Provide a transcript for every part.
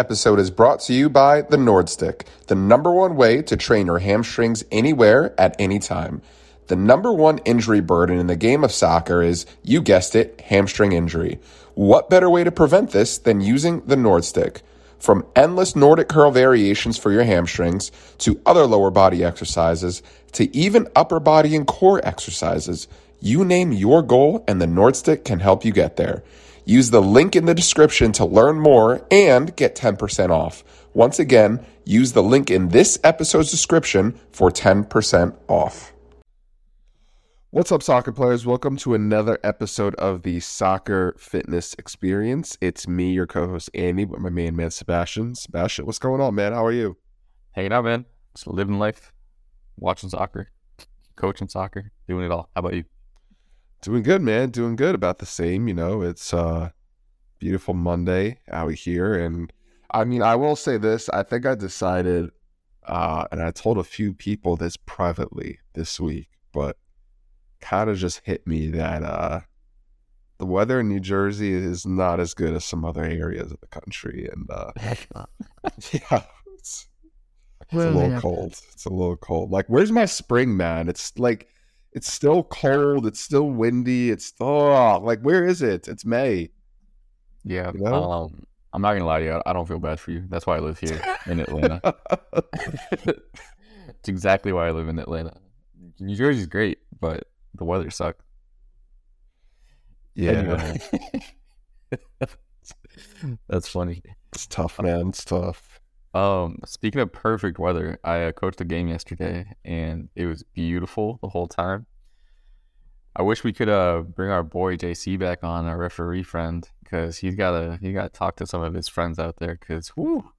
episode is brought to you by the Nordstick, the number one way to train your hamstrings anywhere at any time. The number one injury burden in the game of soccer is, you guessed it, hamstring injury. What better way to prevent this than using the Nordstick? From endless Nordic curl variations for your hamstrings to other lower body exercises to even upper body and core exercises, you name your goal and the Nordstick can help you get there. Use the link in the description to learn more and get 10% off. Once again, use the link in this episode's description for 10% off. What's up, soccer players? Welcome to another episode of the Soccer Fitness Experience. It's me, your co host, Andy, with my main man, Sebastian. Sebastian, what's going on, man? How are you? Hanging out, man. Just living life, watching soccer, coaching soccer, doing it all. How about you? Doing good, man. Doing good. About the same. You know, it's uh beautiful Monday out here, and I mean, I will say this. I think I decided, uh, and I told a few people this privately this week, but kind of just hit me that uh the weather in New Jersey is not as good as some other areas of the country, and uh, yeah, it's, it's a little cold. It's a little cold. Like, where's my spring, man? It's like it's still cold. It's still windy. It's oh, like where is it? It's May. Yeah, you know? um, I'm not gonna lie to you. I don't feel bad for you. That's why I live here in Atlanta. it's exactly why I live in Atlanta. New Jersey's great, but the weather sucks. Yeah, anyway. that's funny. It's tough, man. It's tough. Um, speaking of perfect weather, I uh, coached a game yesterday and it was beautiful the whole time. I wish we could uh bring our boy JC back on, our referee friend, because he's gotta he got to talk to some of his friends out there. Because whoo,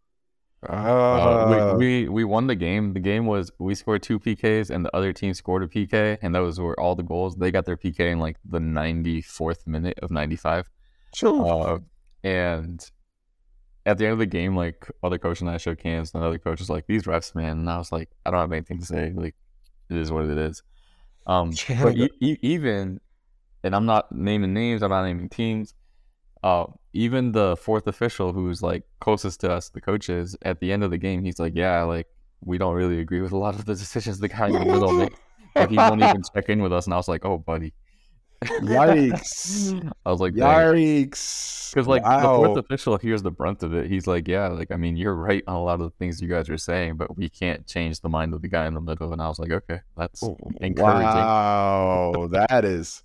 uh, uh, we, we we won the game. The game was we scored two PKs and the other team scored a PK, and those were all the goals. They got their PK in like the ninety fourth minute of ninety five. Sure. Uh, and at the end of the game, like other coach and I shook hands, and another coach was like, "These refs, man," and I was like, "I don't have anything to say. Like, it is what it is." Um, yeah, but e- e- even, and I'm not naming names, I'm not naming teams. Uh, even the fourth official, who's like closest to us, the coaches, at the end of the game, he's like, "Yeah, like we don't really agree with a lot of the decisions the guy in the middle make." But he won't even check in with us, and I was like, "Oh, buddy." Yikes! I was like, yikes! Because like wow. the fourth official hears the brunt of it. He's like, yeah, like I mean, you're right on a lot of the things you guys are saying, but we can't change the mind of the guy in the middle. And I was like, okay, that's encouraging. Wow, that is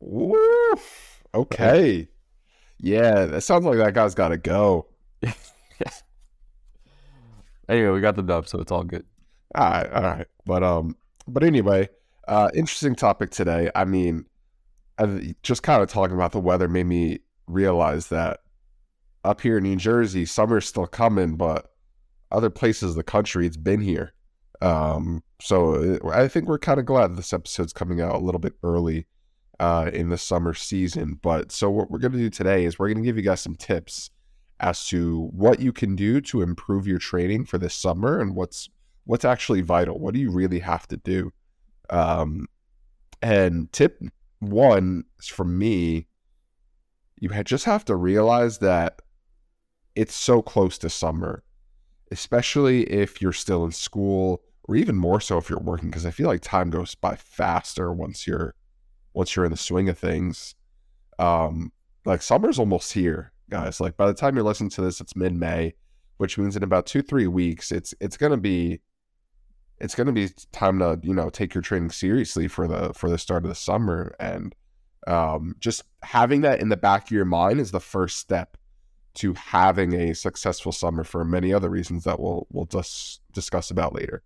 woof. Okay, yeah, that sounds like that guy's got to go. Anyway, we got the dub, so it's all good. All right, all right, but um, but anyway, uh, interesting topic today. I mean just kind of talking about the weather made me realize that up here in New Jersey, summer's still coming, but other places of the country, it's been here. Um, so uh, I think we're kind of glad this episode's coming out a little bit early uh, in the summer season. But so what we're going to do today is we're going to give you guys some tips as to what you can do to improve your training for this summer and what's what's actually vital. What do you really have to do? Um, and tip one for me, you just have to realize that it's so close to summer, especially if you're still in school, or even more so if you're working, because I feel like time goes by faster once you're once you're in the swing of things. Um, like summer's almost here, guys. Like by the time you're listening to this, it's mid May, which means in about two three weeks, it's it's gonna be it's going to be time to you know take your training seriously for the for the start of the summer and um, just having that in the back of your mind is the first step to having a successful summer for many other reasons that we'll we'll just discuss about later.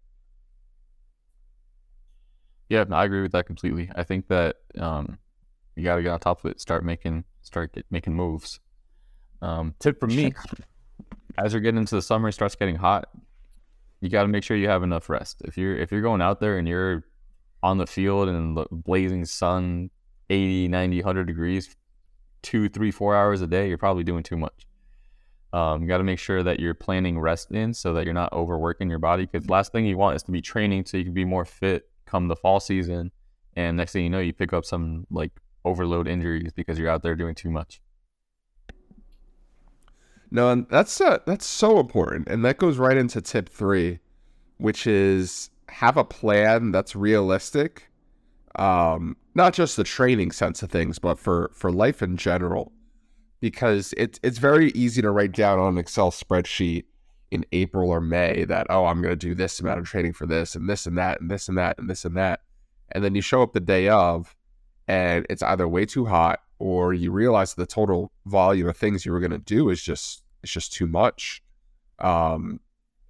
Yeah, I agree with that completely. I think that um, you got to get on top of it, start making start get, making moves. Um, tip from me: as you're getting into the summer, it starts getting hot you got to make sure you have enough rest. If you're if you're going out there and you're on the field in the blazing sun, 80, 90, 100 degrees, two, three, four hours a day, you're probably doing too much. Um, you got to make sure that you're planning rest in so that you're not overworking your body. Because last thing you want is to be training so you can be more fit come the fall season, and next thing you know, you pick up some like overload injuries because you're out there doing too much. No, and that's uh, that's so important, and that goes right into tip three, which is have a plan that's realistic. Um, not just the training sense of things, but for for life in general, because it's it's very easy to write down on an Excel spreadsheet in April or May that oh I'm going to do this amount of training for this and this and that and this and that and this and that, and then you show up the day of, and it's either way too hot or you realize the total volume of things you were going to do is just it's just too much. Um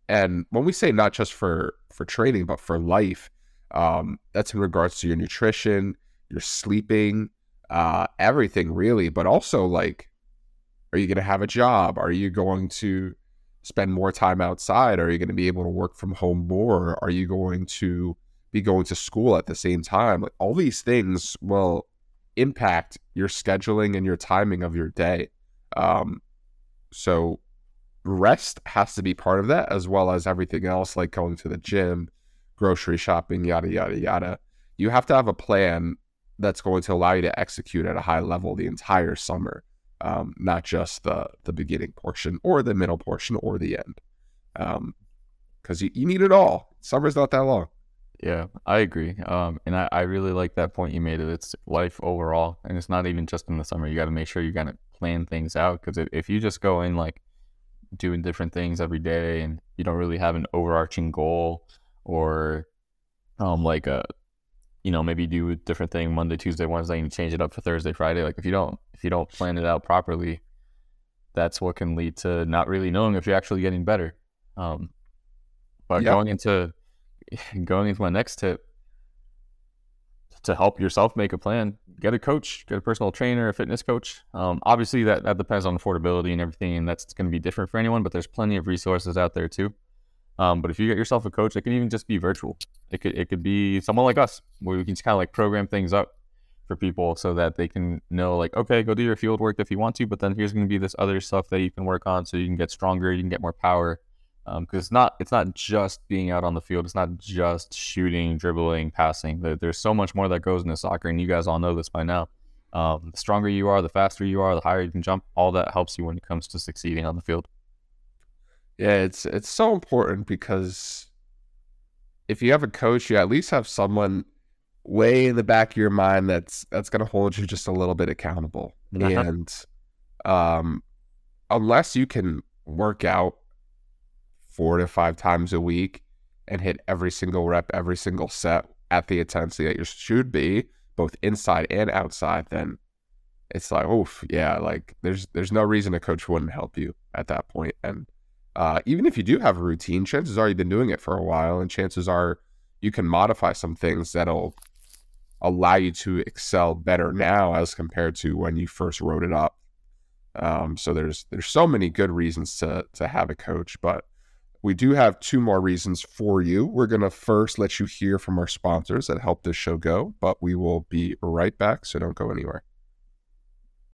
and when we say not just for for training but for life um that's in regards to your nutrition your sleeping uh everything really but also like are you going to have a job? Are you going to spend more time outside? Are you going to be able to work from home more? Are you going to be going to school at the same time? Like all these things will impact your scheduling and your timing of your day. Um, so rest has to be part of that as well as everything else like going to the gym, grocery shopping, yada, yada, yada. You have to have a plan that's going to allow you to execute at a high level the entire summer, um, not just the, the beginning portion or the middle portion or the end. Because um, you, you need it all. Summer's not that long. Yeah, I agree. Um, and I, I really like that point you made. Of it's life overall, and it's not even just in the summer. You got to make sure you got to plan things out because if, if you just go in like doing different things every day and you don't really have an overarching goal or um like a you know maybe do a different thing Monday, Tuesday, Wednesday, and change it up for Thursday, Friday. Like if you don't if you don't plan it out properly, that's what can lead to not really knowing if you're actually getting better. Um, but yep. going into going into my next tip to help yourself make a plan get a coach get a personal trainer a fitness coach. Um, obviously that, that depends on affordability and everything and that's going to be different for anyone but there's plenty of resources out there too. Um, but if you get yourself a coach it can even just be virtual. It could it could be someone like us where we can just kind of like program things up for people so that they can know like okay go do your field work if you want to but then here's going to be this other stuff that you can work on so you can get stronger you can get more power because um, it's not it's not just being out on the field. It's not just shooting, dribbling, passing. there's so much more that goes into soccer, and you guys all know this by now. Um, the stronger you are, the faster you are, the higher you can jump. All that helps you when it comes to succeeding on the field. Yeah, it's it's so important because if you have a coach, you at least have someone way in the back of your mind that's that's going to hold you just a little bit accountable. Uh-huh. And um, unless you can work out four to five times a week and hit every single rep, every single set at the intensity that you should be, both inside and outside, then it's like, oof, yeah, like there's there's no reason a coach wouldn't help you at that point. And uh, even if you do have a routine, chances are you've been doing it for a while, and chances are you can modify some things that'll allow you to excel better now as compared to when you first wrote it up. Um, so there's there's so many good reasons to to have a coach, but we do have two more reasons for you. We're going to first let you hear from our sponsors that help this show go, but we will be right back, so don't go anywhere.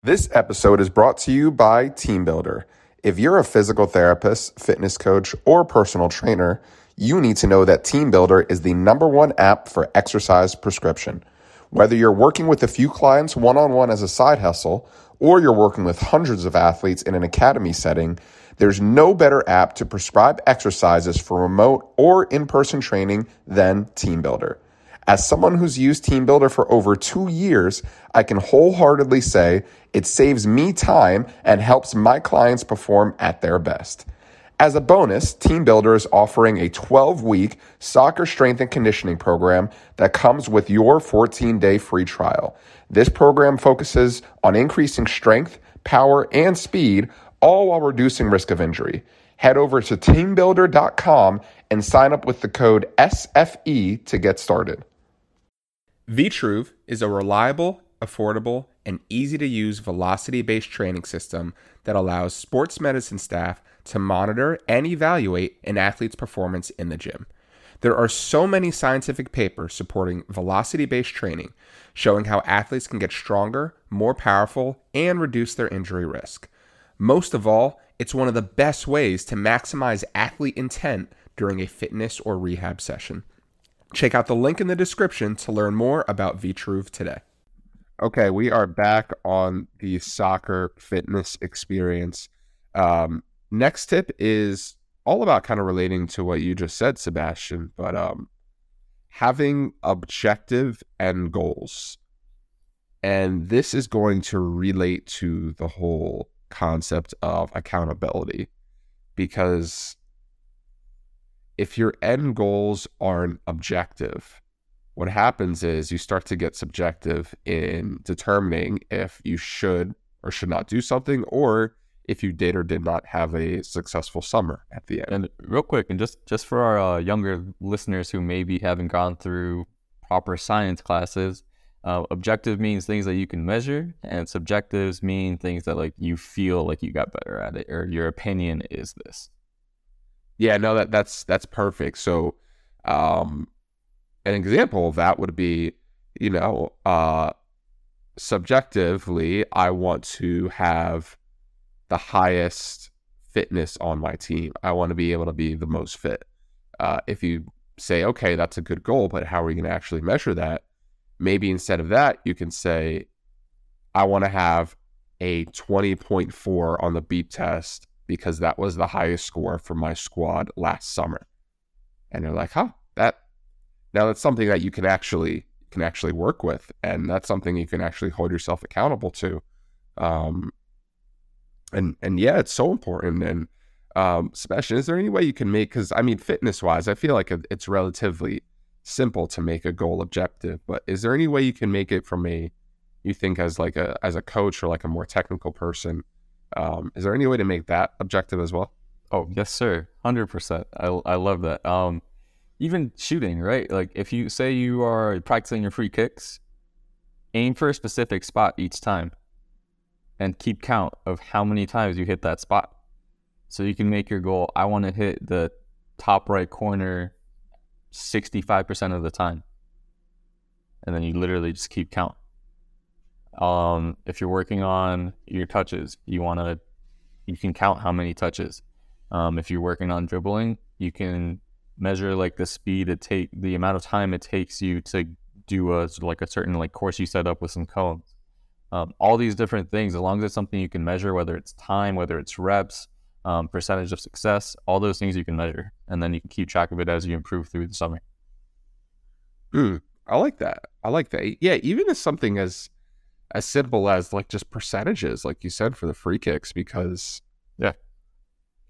This episode is brought to you by TeamBuildr. If you're a physical therapist, fitness coach, or personal trainer, you need to know that TeamBuildr is the number one app for exercise prescription. Whether you're working with a few clients one on one as a side hustle, or you're working with hundreds of athletes in an academy setting, there's no better app to prescribe exercises for remote or in person training than TeamBuildr. As someone who's used TeamBuildr for over two years, I can wholeheartedly say it saves me time and helps my clients perform at their best. As a bonus, TeamBuildr is offering a 12 week soccer strength and conditioning program that comes with your 14 day free trial. This program focuses on increasing strength, power, and speed all while reducing risk of injury. Head over to teambuildr.com and sign up with the code SFE to get started. Vitruve is a reliable, affordable, and easy to use velocity based training system that allows sports medicine staff to monitor and evaluate an athlete's performance in the gym. There are so many scientific papers supporting velocity based training, showing how athletes can get stronger, more powerful, and reduce their injury risk. Most of all, it's one of the best ways to maximize athlete intent during a fitness or rehab session. Check out the link in the description to learn more about Vitruve today. Okay, we are back on the soccer fitness experience. Um, next tip is all about kind of relating to what you just said, Sebastian, but um, having objective end goals. And this is going to relate to the whole concept of accountability because if your end goals aren't objective, what happens is you start to get subjective in determining if you should or should not do something or if you did or did not have a successful summer at the end. And real quick, and just just for our uh, younger listeners who maybe haven't gone through proper science classes, uh, objective means things that you can measure, and subjectives mean things that like you feel like you got better at it, or your opinion is this. Yeah, no, that that's that's perfect. So, um, an example of that would be, you know, uh, subjectively, I want to have the highest fitness on my team. I want to be able to be the most fit. Uh, if you say, okay, that's a good goal, but how are you going to actually measure that? Maybe instead of that, you can say, I want to have a 20.4 on the beep test because that was the highest score for my squad last summer. And they're like, huh, that now that's something that you can actually can actually work with, and that's something you can actually hold yourself accountable to. Um, and and yeah, it's so important. And um, Sebastian, is there any way you can make? Because I mean, fitness wise, I feel like it's relatively simple to make a goal objective. But is there any way you can make it from a you think as like a as a coach or like a more technical person? Um, is there any way to make that objective as well? Oh yes, sir, hundred percent. I I love that. Um, even shooting, right? Like if you say you are practicing your free kicks, aim for a specific spot each time and keep count of how many times you hit that spot. So you can make your goal, I want to hit the top right corner 65% of the time. And then you literally just keep count. Um, if you're working on your touches, you want to, you can count how many touches. Um, if you're working on dribbling, you can measure like the speed it take, the amount of time it takes you to do a like a certain like course you set up with some cones. Um, all these different things, as long as it's something you can measure, whether it's time, whether it's reps, um, percentage of success, all those things you can measure, and then you can keep track of it as you improve through the summer. I like that. I like that. Yeah, even as something as as simple as like just percentages, like you said, for the free kicks, because yeah,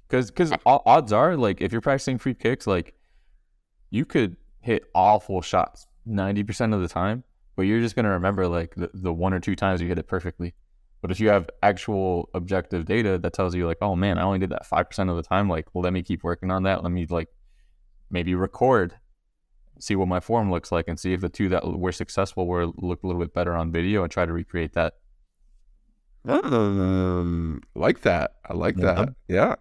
because because odds are like if you're practicing free kicks, like you could hit awful shots ninety percent of the time, but you're just going to remember like the, the one or two times you hit it perfectly. But if you have actual objective data that tells you like, oh man, I only did that five percent of the time, like, well, let me keep working on that. Let me like maybe record, see what my form looks like, and see if the two that were successful were look a little bit better on video, and try to recreate that. Um, like that. I like yeah. that. Yeah.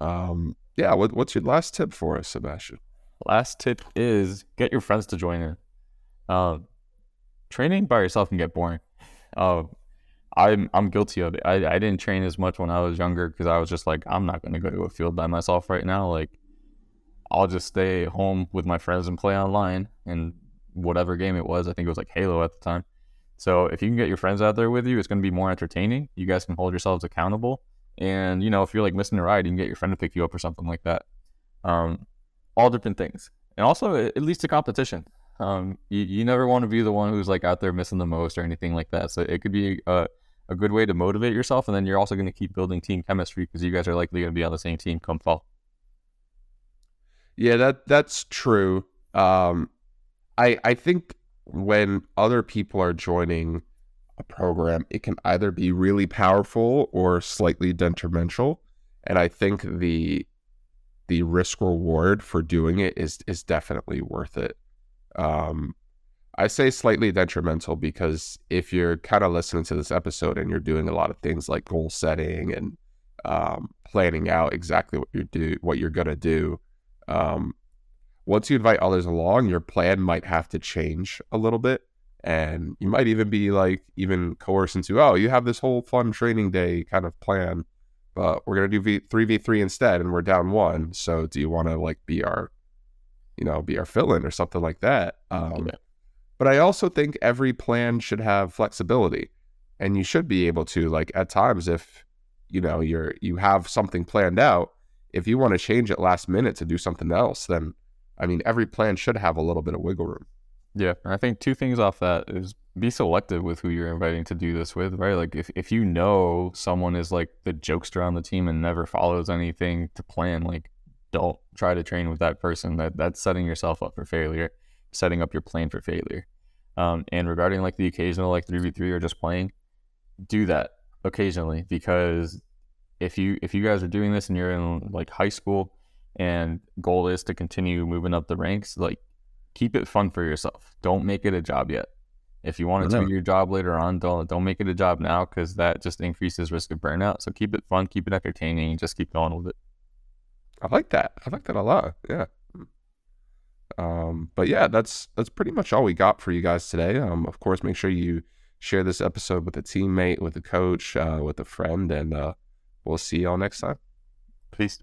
Um, yeah. What, what's your last tip for us, Sebastian? Last tip is get your friends to join in. Um, training by yourself can get boring. Uh, I'm I'm guilty of it. I, I didn't train as much when I was younger because I was just like I'm not gonna go to a field by myself right now. Like I'll just stay home with my friends and play online and whatever game it was. I think it was like Halo at the time. So if you can get your friends out there with you, it's gonna be more entertaining. You guys can hold yourselves accountable, and you know if you're like missing a ride, you can get your friend to pick you up or something like that. Um, all different things, and also it, leads to competition. Um, you, you never want to be the one who's like out there missing the most or anything like that. So it could be a, a good way to motivate yourself. And then you're also going to keep building team chemistry because you guys are likely going to be on the same team come fall. Yeah, that that's true. Um, I I think when other people are joining a program, it can either be really powerful or slightly detrimental. And I think the the risk reward for doing it is is definitely worth it. Um, I say slightly detrimental because if you're kind of listening to this episode and you're doing a lot of things like goal setting and um, planning out exactly what you do, what you're gonna do, um, once you invite others along, your plan might have to change a little bit, and you might even be like even coerced into, oh, you have this whole fun training day kind of plan, but we're gonna do three v three instead, and we're down one. So do you want to like be our you know, be our fill-in or something like that. Um. But I also think every plan should have flexibility, and you should be able to like at times if you know you're you have something planned out if you want to change it last minute to do something else then i mean every plan should have a little bit of wiggle room. Yeah i think two things off that is be selective with who you're inviting to do this with right? Like if, if you know someone is like the jokester on the team and never follows anything to plan like don't try to train with that person. That that's setting yourself up for failure setting up your plan for failure um, and regarding like the occasional like 3v3 or just playing do that occasionally because if you if you guys are doing this and you're in like high school and goal is to continue moving up the ranks like keep it fun for yourself. Don't make it a job yet. If you want it to be your job later on don't don't make it a job now because that just increases risk of burnout. So keep it fun keep it entertaining just keep going with it. I like that. I like that a lot. Yeah um but yeah that's that's pretty much all we got for you guys today um of course make sure you share this episode with a teammate, with a coach, uh, with a friend, and uh, we'll see y'all next time. Peace.